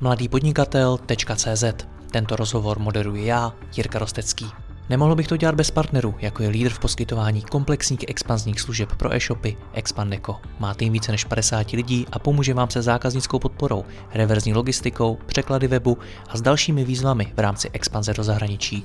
mladýpodnikatel.cz Tento rozhovor moderuji já, Jirka Rostecký. Nemohl bych to dělat bez partnerů, jako je lídr v poskytování komplexních expanzních služeb pro e-shopy Expandeco. Má tým více než 50 lidí a pomůže vám se zákaznickou podporou, reverzní logistikou, překlady webu a s dalšími výzvami v rámci expanze do zahraničí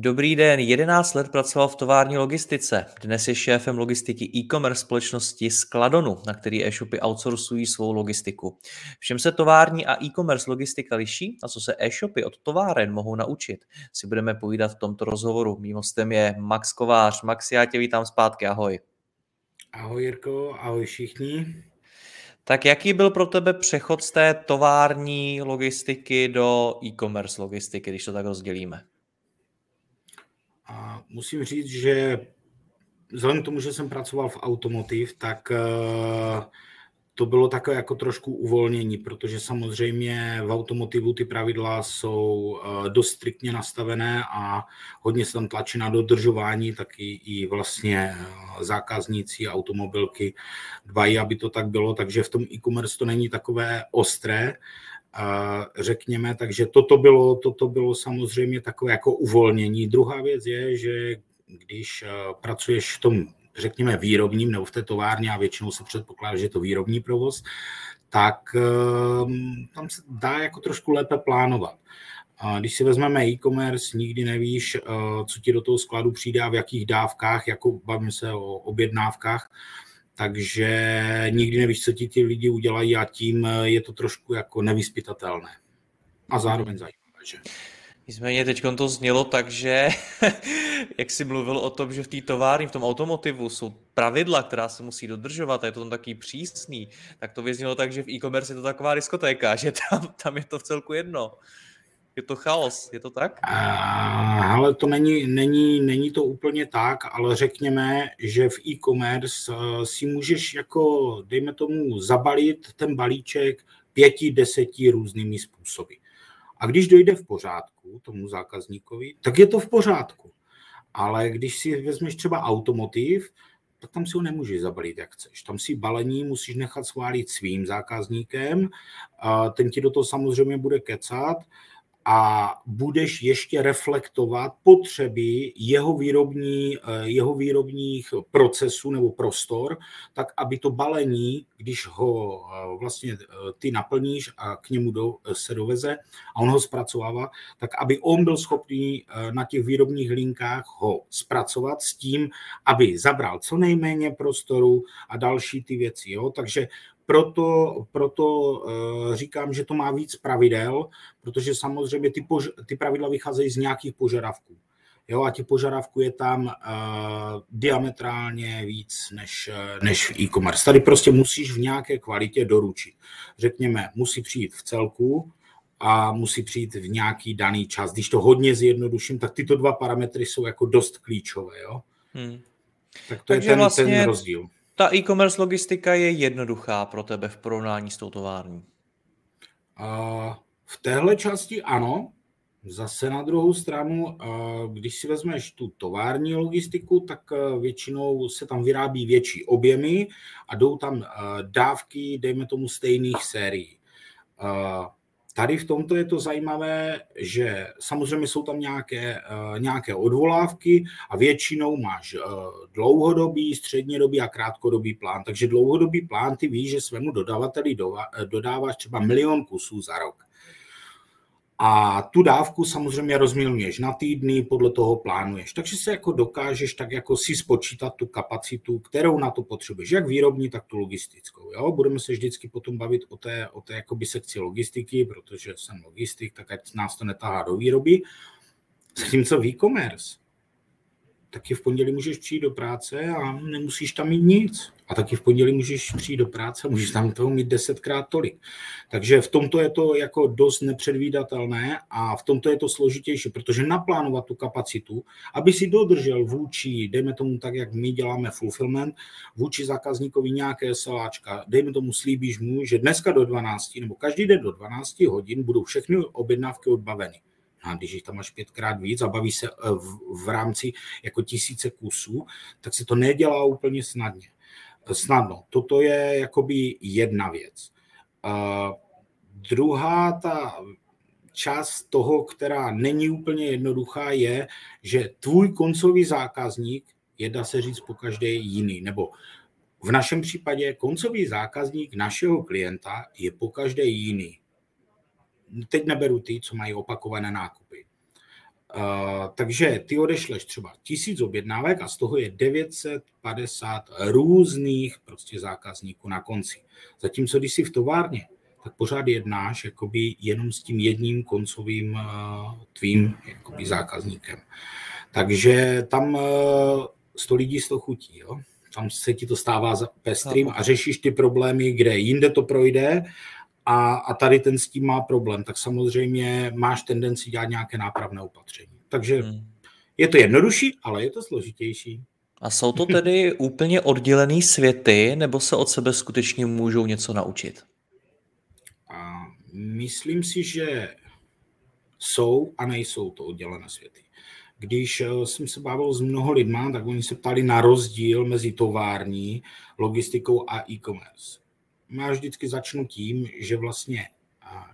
Dobrý den, 11 let pracoval v tovární logistice. Dnes je šéfem logistiky e-commerce společnosti Skladonu, na který e-shopy outsourcují svou logistiku. V čem se tovární a e-commerce logistika liší a co se e-shopy od továren mohou naučit, si budeme povídat v tomto rozhovoru. Mým hostem je Max Kovář. Max, já tě vítám zpátky, ahoj. Ahoj Jirko, ahoj všichni. Tak jaký byl pro tebe přechod z té tovární logistiky do e-commerce logistiky, když to tak rozdělíme? A musím říct, že vzhledem k tomu, že jsem pracoval v automotiv, tak eh, to bylo takové jako trošku uvolnění, protože samozřejmě v automotivu ty pravidla jsou eh, dost striktně nastavené a hodně se tam tlačí na dodržování, taky i vlastně eh, zákazníci automobilky dvají, aby to tak bylo, takže v tom e-commerce to není takové ostré, řekněme, takže toto bylo, toto bylo samozřejmě takové jako uvolnění. Druhá věc je, že když eh, pracuješ v tom, řekněme, výrobním nebo v té továrně a většinou se předpokládá, že je to výrobní provoz, tak ehm, tam se dá jako trošku lépe plánovat. Když si vezmeme e-commerce, nikdy nevíš, eh, co ti do toho skladu přijde a v jakých dávkách, jako bavím se o objednávkách, takže nikdy nevíš, co ti ty lidi udělají a tím je to trošku jako nevyspytatelné. A zároveň zajímavé, že? Nicméně teď to znělo tak, že jak jsi mluvil o tom, že v té továrně, v tom automotivu jsou pravidla, která se musí dodržovat a je to tam taký přísný, tak to vyznělo tak, že v e-commerce je to taková diskotéka, že tam, tam je to v celku jedno. Je to chaos, je to tak? Ale to není, není, není to úplně tak, ale řekněme, že v e-commerce eh, si můžeš jako, dejme tomu, zabalit ten balíček pěti, deseti různými způsoby. A když dojde v pořádku tomu zákazníkovi, tak je to v pořádku. Ale když si vezmeš třeba automotiv, tak tam si ho nemůžeš zabalit, jak chceš. Tam si balení musíš nechat schválit svým zákazníkem, ten ti do toho samozřejmě bude kecat, a budeš ještě reflektovat potřeby jeho, výrobní, eh, jeho výrobních procesů nebo prostor, tak aby to balení, když ho eh, vlastně eh, ty naplníš a k němu do, se doveze a on ho zpracovává, tak aby on byl schopný na těch výrobních linkách ho zpracovat s tím, aby zabral co nejméně prostoru a další ty věci. Jo? Takže proto, proto eh, říkám, že to má víc pravidel, protože samozřejmě ty, pož- ty pravidla vycházejí z nějakých požadavků. Jo, a těch požadavků je tam uh, diametrálně víc než, eh, než v e-commerce. Tady prostě musíš v nějaké kvalitě doručit. Řekněme, musí přijít v celku a musí přijít v nějaký daný čas. Když to hodně zjednoduším, tak tyto dva parametry jsou jako dost klíčové. Jo? Hmm. Tak to Takže je ten, vlastně... ten rozdíl ta e-commerce logistika je jednoduchá pro tebe v porovnání s tou tovární? A v téhle části ano. Zase na druhou stranu, když si vezmeš tu tovární logistiku, tak většinou se tam vyrábí větší objemy a jdou tam dávky, dejme tomu, stejných sérií. Tady v tomto je to zajímavé, že samozřejmě jsou tam nějaké, uh, nějaké odvolávky a většinou máš uh, dlouhodobý, střednědobý a krátkodobý plán. Takže dlouhodobý plán ty víš, že svému dodavateli dodáváš třeba milion kusů za rok. A tu dávku samozřejmě rozmělňuješ na týdny, podle toho plánuješ. Takže se jako dokážeš tak jako si spočítat tu kapacitu, kterou na to potřebuješ, jak výrobní, tak tu logistickou. Jo? Budeme se vždycky potom bavit o té, o té jakoby sekci logistiky, protože jsem logistik, tak ať nás to netahá do výroby. Zatímco v e-commerce taky v pondělí můžeš přijít do práce a nemusíš tam mít nic. A taky v pondělí můžeš přijít do práce a můžeš tam toho mít desetkrát tolik. Takže v tomto je to jako dost nepředvídatelné a v tomto je to složitější, protože naplánovat tu kapacitu, aby si dodržel vůči, dejme tomu tak, jak my děláme fulfillment, vůči zákazníkovi nějaké saláčka, dejme tomu slíbíš mu, že dneska do 12 nebo každý den do 12 hodin budou všechny objednávky odbaveny a když jich tam máš pětkrát víc a baví se eh, v, v rámci jako tisíce kusů, tak se to nedělá úplně snadně. Snadno. Toto je jakoby jedna věc. Uh, druhá ta část toho, která není úplně jednoduchá, je, že tvůj koncový zákazník je, dá se říct, po každé jiný. Nebo v našem případě koncový zákazník našeho klienta je po každé jiný teď neberu ty, co mají opakované nákupy. Uh, takže ty odešleš třeba tisíc objednávek a z toho je 950 různých prostě zákazníků na konci. Zatímco když jsi v továrně, tak pořád jednáš jakoby jenom s tím jedním koncovým uh, tvým jakoby zákazníkem. Takže tam uh, 100 lidí 100 chutí. Jo? Tam se ti to stává pestrým a řešíš ty problémy, kde jinde to projde a, a tady ten s tím má problém, tak samozřejmě máš tendenci dělat nějaké nápravné opatření. Takže hmm. je to jednodušší, ale je to složitější. A jsou to tedy úplně oddělené světy, nebo se od sebe skutečně můžou něco naučit? A myslím si, že jsou a nejsou to oddělené světy. Když eh, jsem se bavil s mnoho lidma, tak oni se ptali na rozdíl mezi tovární, logistikou a e-commerce já vždycky začnu tím, že vlastně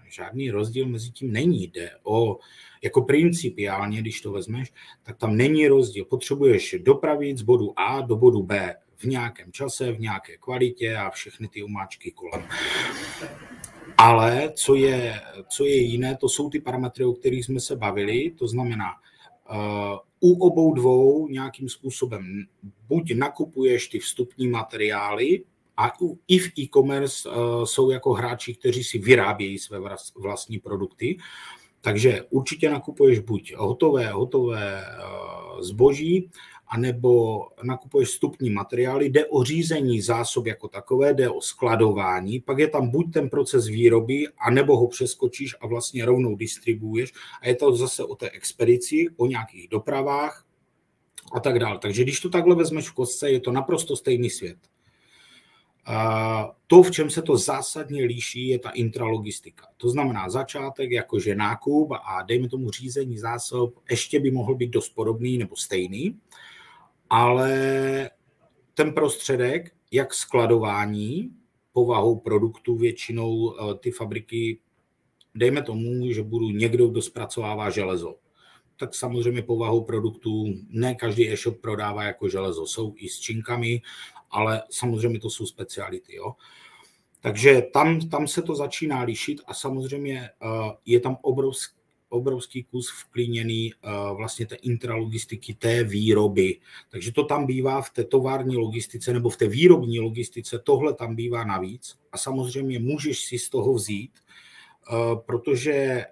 žádný rozdíl mezi tím není. Jde o, jako principiálně, když to vezmeš, tak tam není rozdíl. Potřebuješ dopravit z bodu A do bodu B v nějakém čase, v nějaké kvalitě a všechny ty umáčky kolem. Ale co je, co je jiné, to jsou ty parametry, o kterých jsme se bavili, to znamená, uh, u obou dvou nějakým způsobem buď nakupuješ ty vstupní materiály, a i v e-commerce uh, jsou jako hráči, kteří si vyrábějí své vlastní produkty. Takže určitě nakupuješ buď hotové, hotové uh, zboží, anebo nakupuješ vstupní materiály, jde o řízení zásob jako takové, jde o skladování, pak je tam buď ten proces výroby, anebo ho přeskočíš a vlastně rovnou distribuuješ a je to zase o té expedici, o nějakých dopravách a tak dále. Takže když to takhle vezmeš v kostce, je to naprosto stejný svět. To, v čem se to zásadně líší, je ta intralogistika. To znamená začátek jakože nákup a dejme tomu řízení zásob ještě by mohl být dost podobný nebo stejný, ale ten prostředek, jak skladování, povahou produktu většinou eh, ty fabriky, dejme tomu, že budu někdo, kdo zpracovává železo, tak samozřejmě povahou produktů ne každý e-shop prodává jako železo. Jsou i s činkami, ale samozřejmě to jsou speciality. Jo. Takže tam, tam se to začíná lišit a samozřejmě uh, je tam obrovský, obrovský kus vklíněný uh, vlastně té intralogistiky, té výroby. Takže to tam bývá v té tovární logistice nebo v té výrobní logistice, tohle tam bývá navíc a samozřejmě můžeš si z toho vzít, protože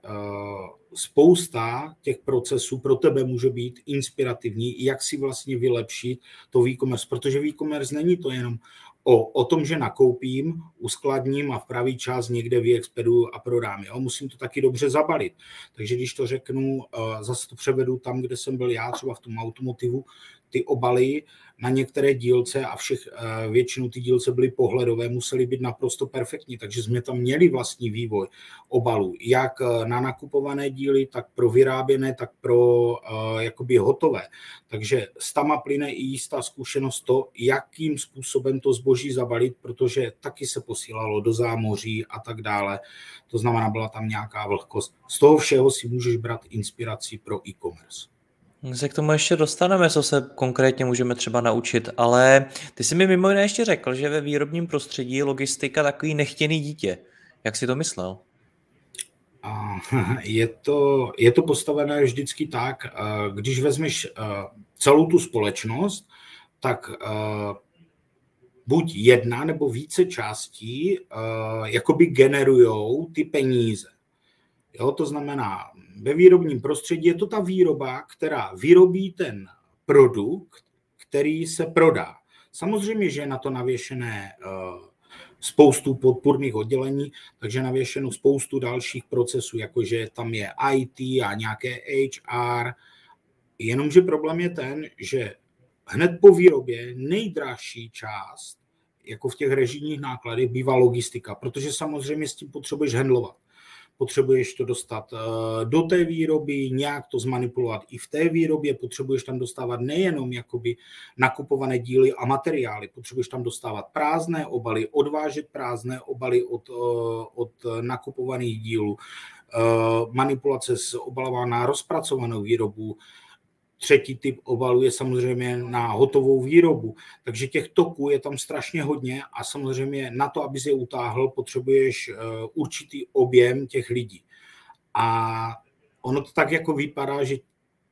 spousta těch procesů pro tebe může být inspirativní, jak si vlastně vylepšit to e-commerce, protože e-commerce není to jenom o, o tom, že nakoupím, uskladním a v pravý čas někde vyexpeduju a prodám. Jo? Musím to taky dobře zabalit. Takže když to řeknu, eh, zase to převedu tam, kde jsem byl já, třeba v tom automotivu, ty obaly na některé dílce a všech, eh, většinou ty dílce byly pohledové, musely být naprosto perfektní, takže jsme tam měli vlastní vývoj obalů, jak eh, na nakupované díly, tak pro vyráběné, tak pro uh, jakoby hotové. Takže s tama plyne i jistá zkušenost to, jakým způsobem to zboží zabalit, protože taky se posílalo do zámoří a tak dále. To znamená, byla tam nějaká vlhkost. Z toho všeho si můžeš brát inspiraci pro e-commerce. Se k tomu ještě dostaneme, co se konkrétně můžeme třeba naučit, ale ty jsi mi mimo jiné ještě řekl, že ve výrobním prostředí je logistika takový nechtěný dítě. Jak jsi to myslel? Je to, je to postavené vždycky tak, když vezmeš celou tu společnost, tak buď jedna nebo více částí jakoby generujou ty peníze. Jo, to znamená, ve výrobním prostředí je to ta výroba, která vyrobí ten produkt, který se prodá. Samozřejmě, že je na to navěšené uh, spoustu podpůrných oddělení, takže navěšenou spoustu dalších procesů, jakože tam je IT a nějaké HR, jenomže problém je ten, že hned po výrobě nejdražší část, jako v těch režijních nákladech, bývá logistika, protože samozřejmě s tím potřebuješ handlovat potřebuješ to dostat eh, do té výroby, nějak to zmanipulovat i v té výrobě, potřebuješ tam dostávat nejenom jakoby nakupované díly a materiály, potřebuješ tam dostávat prázdné obaly, odvážet prázdné obaly od, eh, od nakupovaných dílů, eh, manipulace s obalová na rozpracovanou výrobu, Třetí typ obalu je samozřejmě na hotovou výrobu. Takže těch toků je tam strašně hodně a samozřejmě na to, aby je utáhl, potřebuješ eh, určitý objem těch lidí. A ono to tak jako vypadá, že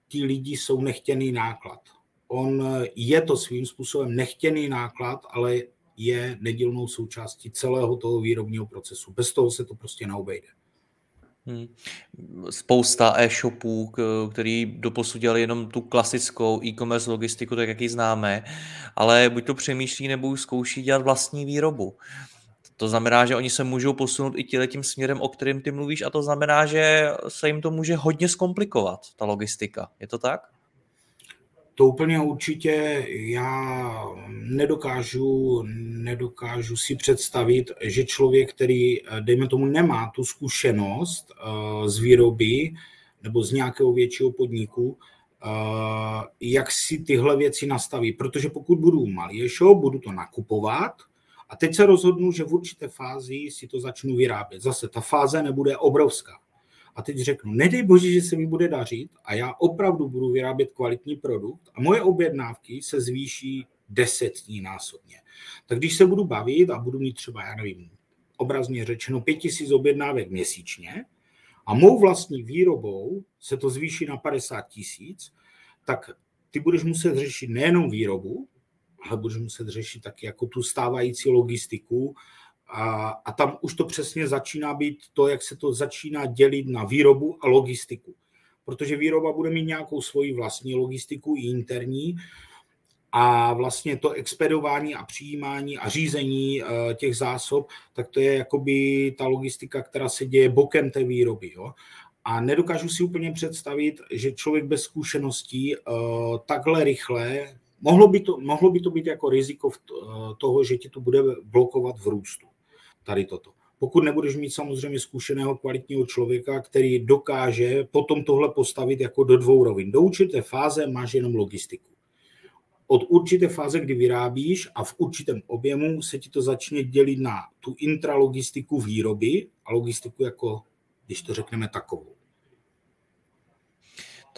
ti lidi jsou nechtěný náklad. On eh, je to svým způsobem nechtěný náklad, ale je nedílnou součástí celého toho výrobního procesu. Bez toho se to prostě neobejde. Hmm. Spousta e-shopů, který doposud dělali jenom tu klasickou e-commerce logistiku, tak jak ji známe, ale buď to přemýšlí, nebo už zkouší dělat vlastní výrobu. To znamená, že oni se můžou posunout i tím směrem, o kterým ty mluvíš, a to znamená, že se jim to může hodně zkomplikovat, ta logistika. Je to tak? To úplně určitě já nedokážu, nedokážu si představit, že člověk, který, dejme tomu, nemá tu zkušenost eh, z výroby nebo z nějakého většího podniku, eh, jak si tyhle věci nastaví. Protože pokud budu malý show, budu to nakupovat a teď se rozhodnu, že v určité fázi si to začnu vyrábět. Zase ta fáze nebude obrovská a teď řeknu, nedej bože, že se mi bude dařit a já opravdu budu vyrábět kvalitní produkt a moje objednávky se zvýší desetní násobně. Tak když se budu bavit a budu mít třeba, já nevím, obrazně řečeno 5000 objednávek měsíčně a mou vlastní výrobou se to zvýší na 50 tisíc, tak ty budeš muset řešit nejenom výrobu, ale budeš muset řešit taky jako tu stávající logistiku, a, a tam už to přesně začíná být to, jak se to začíná dělit na výrobu a logistiku. Protože výroba bude mít nějakou svoji vlastní logistiku i interní a vlastně to expedování a přijímání a řízení eh, těch zásob, tak to je jakoby ta logistika, která se děje bokem té výroby. Jo? A nedokážu si úplně představit, že člověk bez zkušeností uh, takhle rychle, mohlo by, to, mohlo by to být jako riziko uh, toho, že ti to bude blokovat v růstu tady toto. Pokud nebudeš mít samozřejmě zkušeného kvalitního člověka, který dokáže potom tohle postavit jako do dvou rovin. Do určité fáze máš jenom logistiku. Od určité fáze, kdy vyrábíš a v určitém objemu se ti to začne dělit na tu intralogistiku výroby a logistiku jako, když to řekneme, takovou.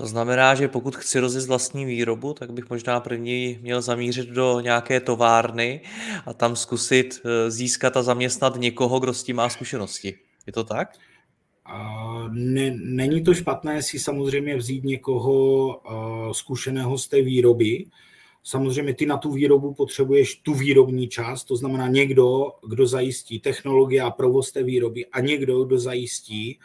To znamená, že pokud chci rozjet vlastní výrobu, tak bych možná první měl zamířit do nějaké továrny a tam zkusit eh, získat a zaměstnat někoho, kdo s tím má zkušenosti. Je to tak? Ne, není to špatné si samozřejmě vzít někoho uh, zkušeného z té výroby. Samozřejmě ty na tu výrobu potřebuješ tu výrobní část, to znamená někdo, kdo zajistí technologie a provoz té výroby a někdo, kdo zajistí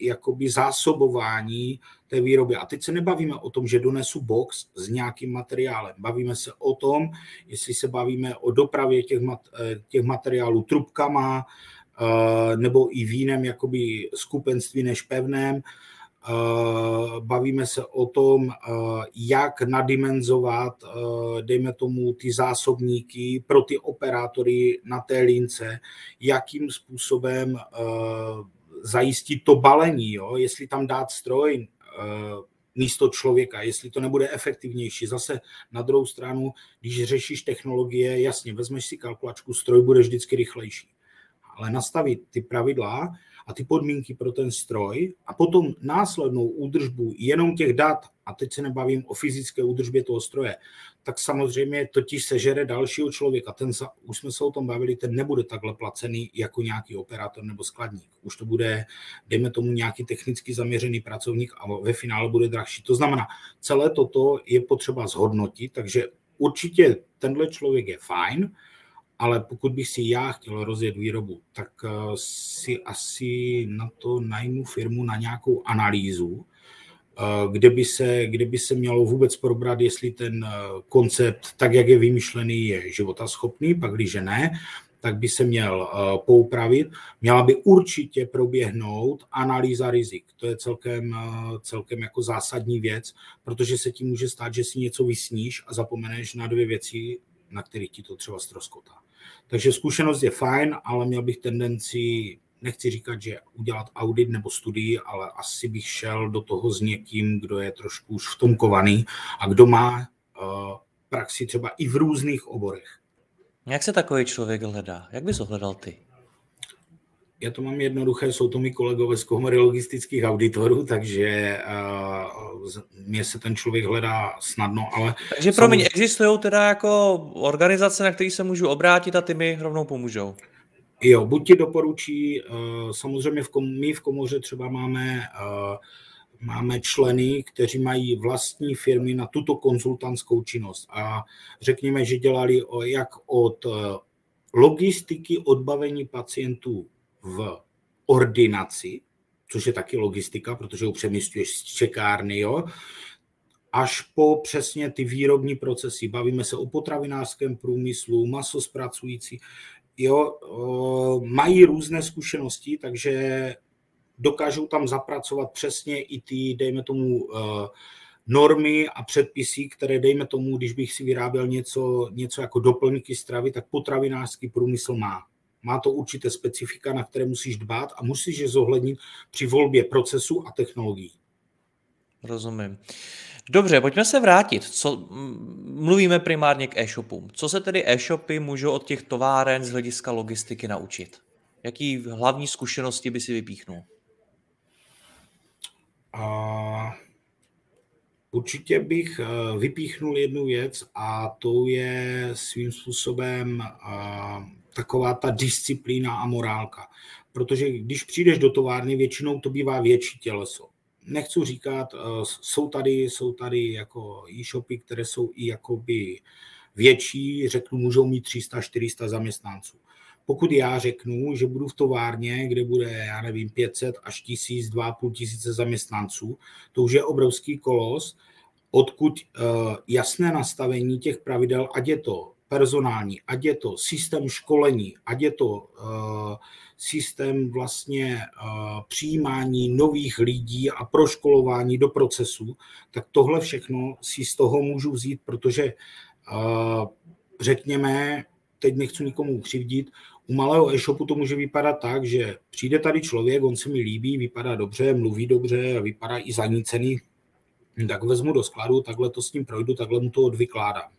jakoby zásobování té výroby. A teď se nebavíme o tom, že donesu box s nějakým materiálem. Bavíme se o tom, jestli se bavíme o dopravě těch, mat, eh, těch materiálů trubkama uh, nebo i v jiném jakoby skupenství než pevném. Bavíme se o tom, jak nadimenzovat, dejme tomu, ty zásobníky pro ty operátory na té lince, jakým způsobem zajistit to balení, jo? jestli tam dát stroj uh, místo člověka, jestli to nebude efektivnější. Zase na druhou stranu, když řešíš technologie, jasně, vezmeš si kalkulačku, stroj bude vždycky rychlejší. Ale nastavit ty pravidla a ty podmínky pro ten stroj a potom následnou údržbu jenom těch dat, a teď se nebavím o fyzické údržbě toho stroje, tak samozřejmě totiž sežere dalšího člověka. Ten, už jsme se o tom bavili, ten nebude takhle placený jako nějaký operátor nebo skladník. Už to bude, dejme tomu, nějaký technicky zaměřený pracovník a ve finále bude drahší. To znamená, celé toto je potřeba zhodnotit, takže určitě tenhle člověk je fajn, ale pokud bych si já chtěl rozjet výrobu, tak eh, si asi na to najmu firmu na nějakou analýzu, kde by, se, kde by se mělo vůbec probrat, jestli ten koncept, tak jak je vymyšlený, je životaschopný, pak když ne, tak by se měl poupravit. Měla by určitě proběhnout analýza rizik. To je celkem, celkem jako zásadní věc, protože se ti může stát, že si něco vysníš a zapomeneš na dvě věci, na kterých ti to třeba ztroskotá. Takže zkušenost je fajn, ale měl bych tendenci, nechci říkat, že udělat audit nebo studii, ale asi bych šel do toho s někým, kdo je trošku už v tom kovaný a kdo má uh, praxi třeba i v různých oborech. Jak se takový člověk hledá? Jak bys ho hledal ty? Já to mám jednoduché, jsou to mi kolegové z komory logistických auditorů, takže uh, mě se ten člověk hledá snadno, ale... Takže pro mě existují teda jako organizace, na které se můžu obrátit a ty mi rovnou pomůžou? Jo, buď ti doporučí, uh, samozřejmě v kom, my v komoře třeba máme uh, máme členy, kteří mají vlastní firmy na tuto konzultantskou činnost. A řekněme, že dělali o, jak od logistiky odbavení pacientů v ordinaci, což je taky logistika, protože ho přemysťuješ z čekárny, jo, až po přesně ty výrobní procesy. Bavíme se o potravinářském průmyslu, masospracující, jo, eh, mají různé zkušenosti, takže dokážou tam zapracovat přesně i ty, dejme tomu, eh, normy a předpisy, které, dejme tomu, když bych si vyráběl něco, něco jako doplňky stravy, tak potravinářský průmysl má. Má to určité specifika, na které musíš dbát a musíš je zohlednit při volbě procesu a technologií. Rozumím. Dobře, pojďme se vrátit. Co, mluvíme primárně k e-shopům. Co se tedy e-shopy můžou od těch továren z hlediska logistiky naučit? Jaký hlavní zkušenosti by si vypíchnul? A určitě bych eh, vypíchnul jednu věc a to je svým způsobem eh, taková ta disciplína a morálka. Protože když přijdeš do továrny, většinou to bývá větší těleso. Nechci říkat, eh, jsou tady, jsou tady jako e-shopy, které jsou i jakoby větší, řeknu, můžou mít 300-400 zaměstnanců. Pokud já řeknu, že budu v továrně, kde bude, já nevím, 500 až 1000, 2,5 tisíce zaměstnanců, to už je obrovský kolos, odkud uh, jasné nastavení těch pravidel, ať je to personální, ať je to systém školení, ať je to uh, systém vlastně uh, přijímání nových lidí a proškolování do procesu, tak tohle všechno si z toho můžu vzít, protože řekněme, teď nechci nikomu ukřivdit, u malého e-shopu to může vypadat tak, že přijde tady člověk, on se mi líbí, vypadá dobře, mluví dobře, vypadá i zanícený, tak vezmu do skladu, takhle to s ním projdu, takhle mu to odvykládám.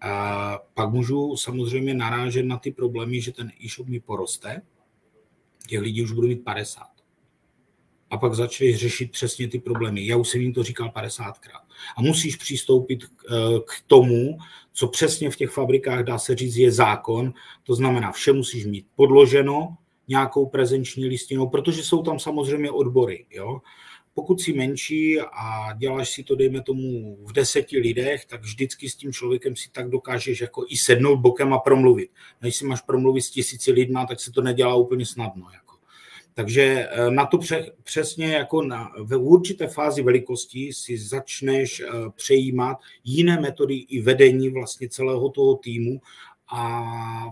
A pak můžu samozřejmě narážet na ty problémy, že ten e-shop mi poroste, těch lidí už budu mít 50 a pak začneš řešit přesně ty problémy. Já už jsem jim to říkal 50krát. A musíš přistoupit eh, k tomu, co přesně v těch fabrikách, dá se říct, je zákon. To znamená, vše musíš mít podloženo nějakou prezenční listinou, protože jsou tam samozřejmě odbory. Jo? Pokud si menší a děláš si to, dejme tomu, v deseti lidech, tak vždycky s tím člověkem si tak dokážeš jako i sednout bokem a promluvit. Než si máš promluvit s tisíci lidma, tak se to nedělá úplně snadno. Jako. Takže eh, na to přesně jako na, ve určité fázi velikosti si začneš eh, přejímat jiné metody i vedení vlastně celého toho týmu a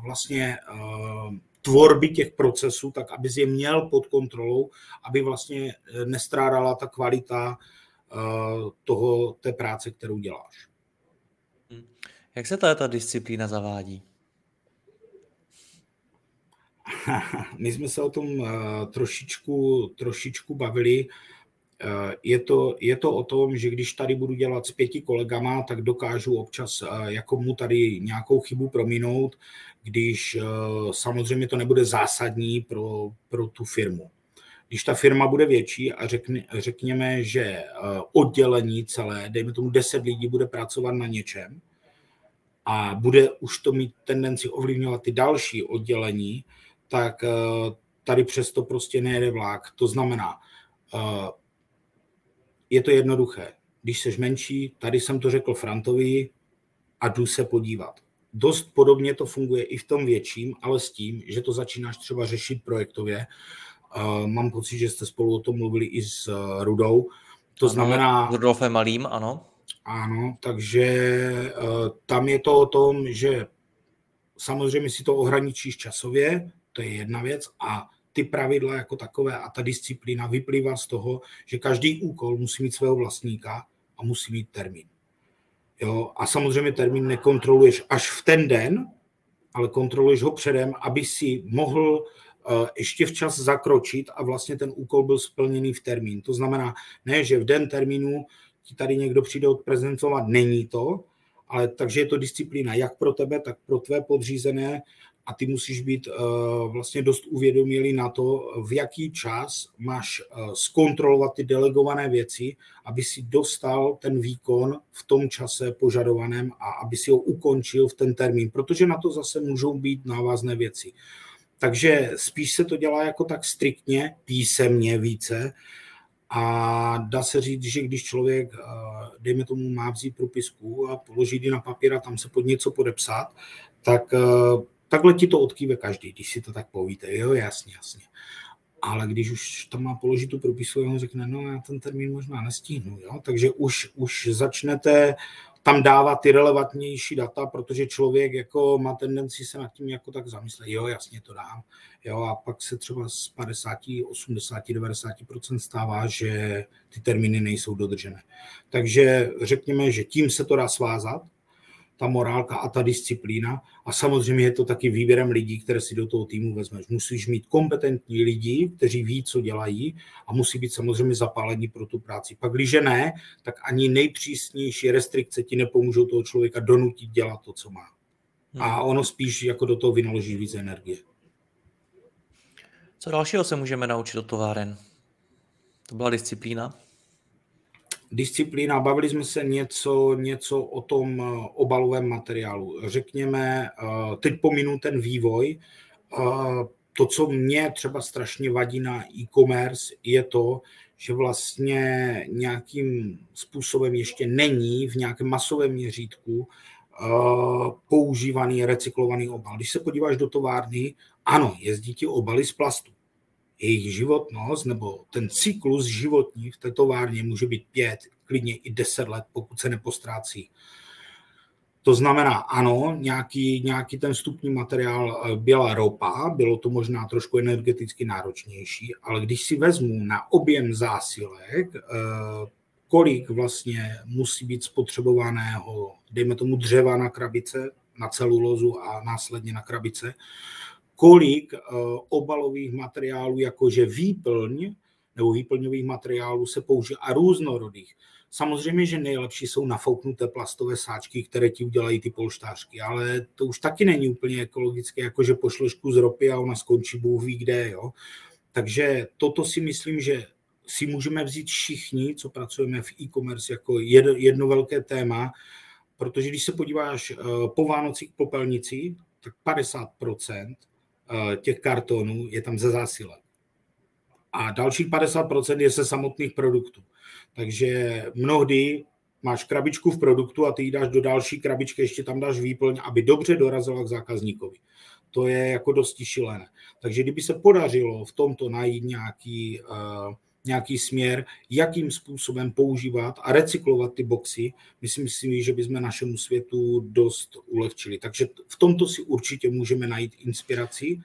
vlastně eh, tvorby těch procesů, tak aby je měl pod kontrolou, aby vlastně nestrádala ta kvalita toho, té práce, kterou děláš. Jak se ta disciplína zavádí? My jsme se o tom uh, trošičku, trošičku bavili. Uh, je to, je to o tom, že když tady budu dělat s pěti kolegama, tak dokážu občas uh, jako mu tady nějakou chybu prominout, když samozřejmě to nebude zásadní pro, pro tu firmu. Když ta firma bude větší a řekne, řekněme, že oddělení celé, dejme tomu 10 lidí, bude pracovat na něčem a bude už to mít tendenci ovlivňovat ty další oddělení, tak eh, tady přesto prostě nejede vlak. To znamená, eh, je to jednoduché. Když jsi menší, tady jsem to řekl Frantovi a jdu se podívat. Dost podobně to funguje i v tom větším, ale s tím, že to začínáš třeba řešit projektově. Eh, mám pocit, že jste spolu o tom mluvili i s Rudou, To ano, znamená... Rudolfem Malým, ano. Ano, takže uh, tam je to o tom, že samozřejmě si to ohraničíš časově, to je jedna věc, a ty pravidla jako takové a ta disciplína vyplývá z toho, že každý úkol musí mít svého vlastníka a musí mít termín. Jo? A samozřejmě termín nekontroluješ až v ten den, ale kontroluješ ho předem, aby si mohl uh, ještě včas zakročit a vlastně ten úkol byl splněný v termín. To znamená, ne, že v den termínu ti tady někdo přijde odprezentovat, není to, ale takže je to disciplína jak pro tebe, tak pro tvé podřízené a ty musíš být uh, vlastně dost uvědomilý na to, v jaký čas máš uh, zkontrolovat ty delegované věci, aby si dostal ten výkon v tom čase požadovaném a aby si ho ukončil v ten termín, protože na to zase můžou být návazné věci. Takže spíš se to dělá jako tak striktně, písemně více, a dá se říct, že když člověk, eh, dejme tomu, má vzít propisku a položit ji na papír a tam se pod něco podepsat, tak takhle ti to odkýve každý, když si to tak povíte, jo, jasně, jasně. Ale když už tam má položit tu propisu, on řekne, no já ten termín možná nestihnu, jo, takže už, už začnete tam dávat ty relevantnější data, protože člověk jako má tendenci se nad tím jako tak zamyslet, jo, jasně to dám, jo, a pak se třeba z 50, 80, 90% stává, že ty termíny nejsou dodržené. Takže řekněme, že tím se to dá svázat, ta morálka a ta disciplína. A samozřejmě je to taky výběrem lidí, které si do toho týmu vezmeš. Musíš mít kompetentní lidi, kteří ví, co dělají a musí být samozřejmě zapálení pro tu práci. Pak, když ne, tak ani nejpřísnější restrikce ti nepomůžou toho člověka donutit dělat to, co má. A hmm. ono spíš jako do toho vynaloží víc energie. Co dalšího se můžeme naučit od továren? To byla disciplína disciplína, bavili jsme se něco, něco o tom eh, obalovém materiálu. Řekněme, eh, teď pominu ten vývoj, eh, to, co mě třeba strašně vadí na e-commerce, je to, že vlastně nějakým způsobem ještě není v nějakém masovém měřítku používaný recyklovaný obal. Když se podíváš do továrny, ano, jezdí ti obaly z plastu jejich životnost nebo ten cyklus životní v té továrně může být pět, klidně i deset let, pokud se nepostrácí. To znamená, ano, nějaký, nějaký ten vstupní materiál eh, byla ropa, bylo to možná trošku energeticky náročnější, ale když si vezmu na objem zásilek, eh, kolik vlastně musí být spotřebovaného, dejme tomu dřeva na krabice, na celulozu a následně na krabice, kolik eh, obalových materiálů, jakože výplň nebo výplňových materiálů se použije a různorodých. Samozřejmě, že nejlepší jsou nafouknuté plastové sáčky, které ti udělají ty polštářky, ale to už taky není úplně ekologické, jakože pošleš kus ropy a ona skončí Bůh ví kde. Jo? Takže toto si myslím, že si můžeme vzít všichni, co pracujeme v e-commerce, jako jedno, jedno velké téma, protože když se podíváš eh, po Vánocích popelnici, tak 50% Eh, těch kartonů je tam ze zásilek. A dalších 50% je se samotných produktů. Takže mnohdy máš krabičku v produktu a ty ji dáš do další krabičky, ještě tam dáš výplň, aby dobře dorazila k zákazníkovi. To je jako dosti šilené. Takže kdyby se podařilo v tomto najít nějaký uh, nějaký směr, jakým způsobem používat a recyklovat ty boxy, myslím si, že bychom našemu světu dost ulehčili. Takže v tomto si určitě můžeme najít inspiraci.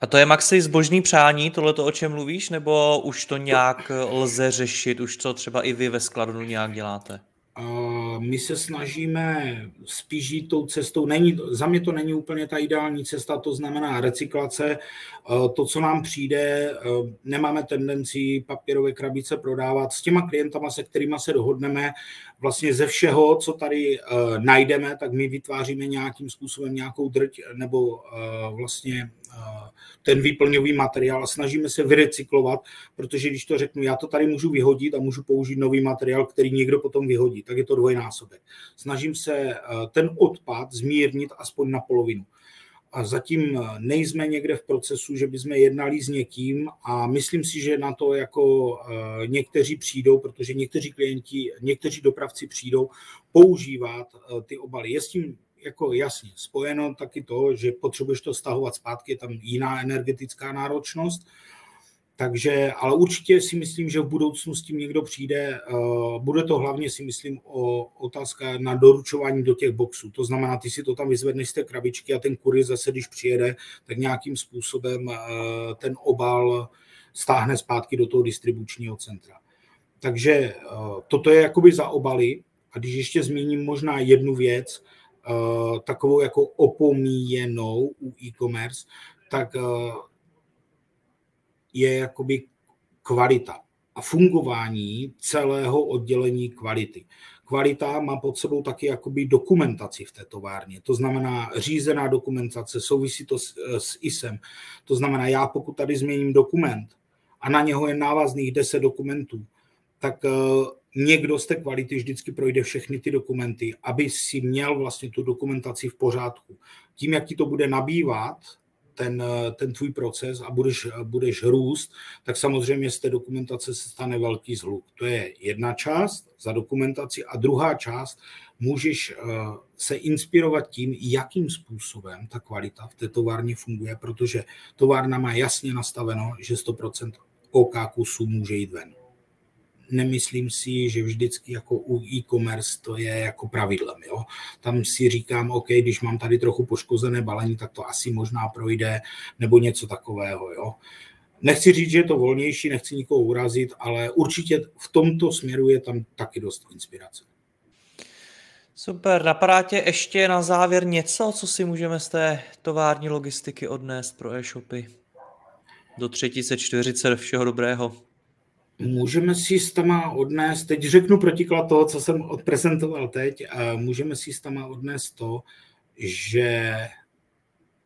A to je maxi zbožný přání, tohle o čem mluvíš, nebo už to nějak lze řešit, už to třeba i vy ve skladu nějak děláte? My se snažíme spíš jít tou cestou. Není, za mě to není úplně ta ideální cesta, to znamená recyklace. To, co nám přijde, nemáme tendenci papírové krabice prodávat. S těma klientama, se kterými se dohodneme, vlastně ze všeho, co tady najdeme, tak my vytváříme nějakým způsobem nějakou drť nebo vlastně ten výplňový materiál a snažíme se vyrecyklovat, protože když to řeknu, já to tady můžu vyhodit a můžu použít nový materiál, který někdo potom vyhodí, tak je to dvojnásobek. Snažím se eh, ten odpad zmírnit aspoň na polovinu. A zatím eh, nejsme někde v procesu, že bychom jednali s někým a myslím si, že na to jako eh, někteří přijdou, protože někteří klienti, někteří dopravci přijdou používat ty obaly. Je s tím jako jasně spojeno taky to, že potřebuješ to stahovat zpátky, je tam jiná energetická náročnost, takže, ale určitě si myslím, že v budoucnu s tím někdo přijde. Bude to hlavně, si myslím, o otázka na doručování do těch boxů. To znamená, ty si to tam vyzvedneš z té krabičky a ten kurir zase, když přijede, tak nějakým způsobem ten obal stáhne zpátky do toho distribučního centra. Takže toto je jakoby za obaly. A když ještě zmíním možná jednu věc, takovou jako opomíjenou u e-commerce, tak je jakoby kvalita a fungování celého oddělení kvality. Kvalita má pod sebou taky jakoby dokumentaci v té továrně. To znamená řízená dokumentace, souvisí to s, s ISem. To znamená, já pokud tady změním dokument a na něho je návazných 10 dokumentů, tak někdo z té kvality vždycky projde všechny ty dokumenty, aby si měl vlastně tu dokumentaci v pořádku. Tím, jak ti to bude nabývat, ten, ten tvůj proces a budeš, budeš růst, tak samozřejmě z té dokumentace se stane velký zhluk. To je jedna část za dokumentaci a druhá část můžeš eh, se inspirovat tím, jakým způsobem ta kvalita v té továrně funguje, protože továrna má jasně nastaveno, že 100% OK kusů může jít ven nemyslím si, že vždycky jako u e-commerce to je jako pravidlem. Jo? Tam si říkám, OK, když mám tady trochu poškozené balení, tak to asi možná projde, nebo něco takového. Jo? Nechci říct, že je to volnější, nechci nikoho urazit, ale určitě v tomto směru je tam taky dost inspirace. Super, napadá tě ještě na závěr něco, co si můžeme z té tovární logistiky odnést pro e-shopy? Do třetice, čtveřice, všeho dobrého můžeme si s tama odnést, teď řeknu protiklad toho, co jsem odprezentoval teď, můžeme si s tama odnést to, že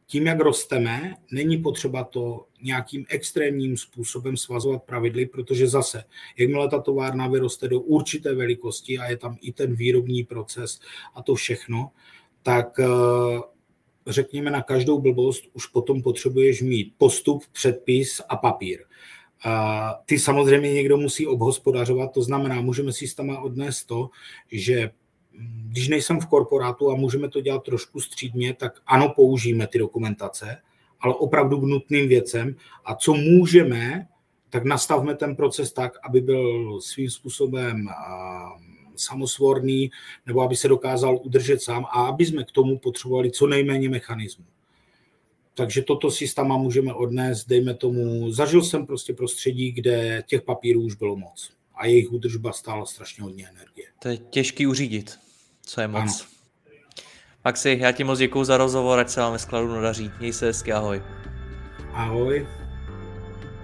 tím, jak rosteme, není potřeba to nějakým extrémním způsobem svazovat pravidly, protože zase, jakmile ta továrna vyroste do určité velikosti a je tam i ten výrobní proces a to všechno, tak eh, řekněme na každou blbost už potom potřebuješ mít postup, předpis a papír. A ty samozřejmě někdo musí obhospodařovat, to znamená, můžeme si s tama odnést to, že když nejsem v korporátu a můžeme to dělat trošku střídně, tak ano, použijeme ty dokumentace, ale opravdu k nutným věcem. A co můžeme, tak nastavme ten proces tak, aby byl svým způsobem samosvorný, nebo aby se dokázal udržet sám a aby jsme k tomu potřebovali co nejméně mechanismů. Takže toto si s tama můžeme odnést, dejme tomu, zažil jsem prostě prostředí, kde těch papírů už bylo moc a jejich údržba stála strašně hodně energie. To je těžký uřídit, co je moc. Ano. Maxi, já ti moc děkuji za rozhovor, ať se vám ve skladu nadaří. Měj se hezky, ahoj. Ahoj.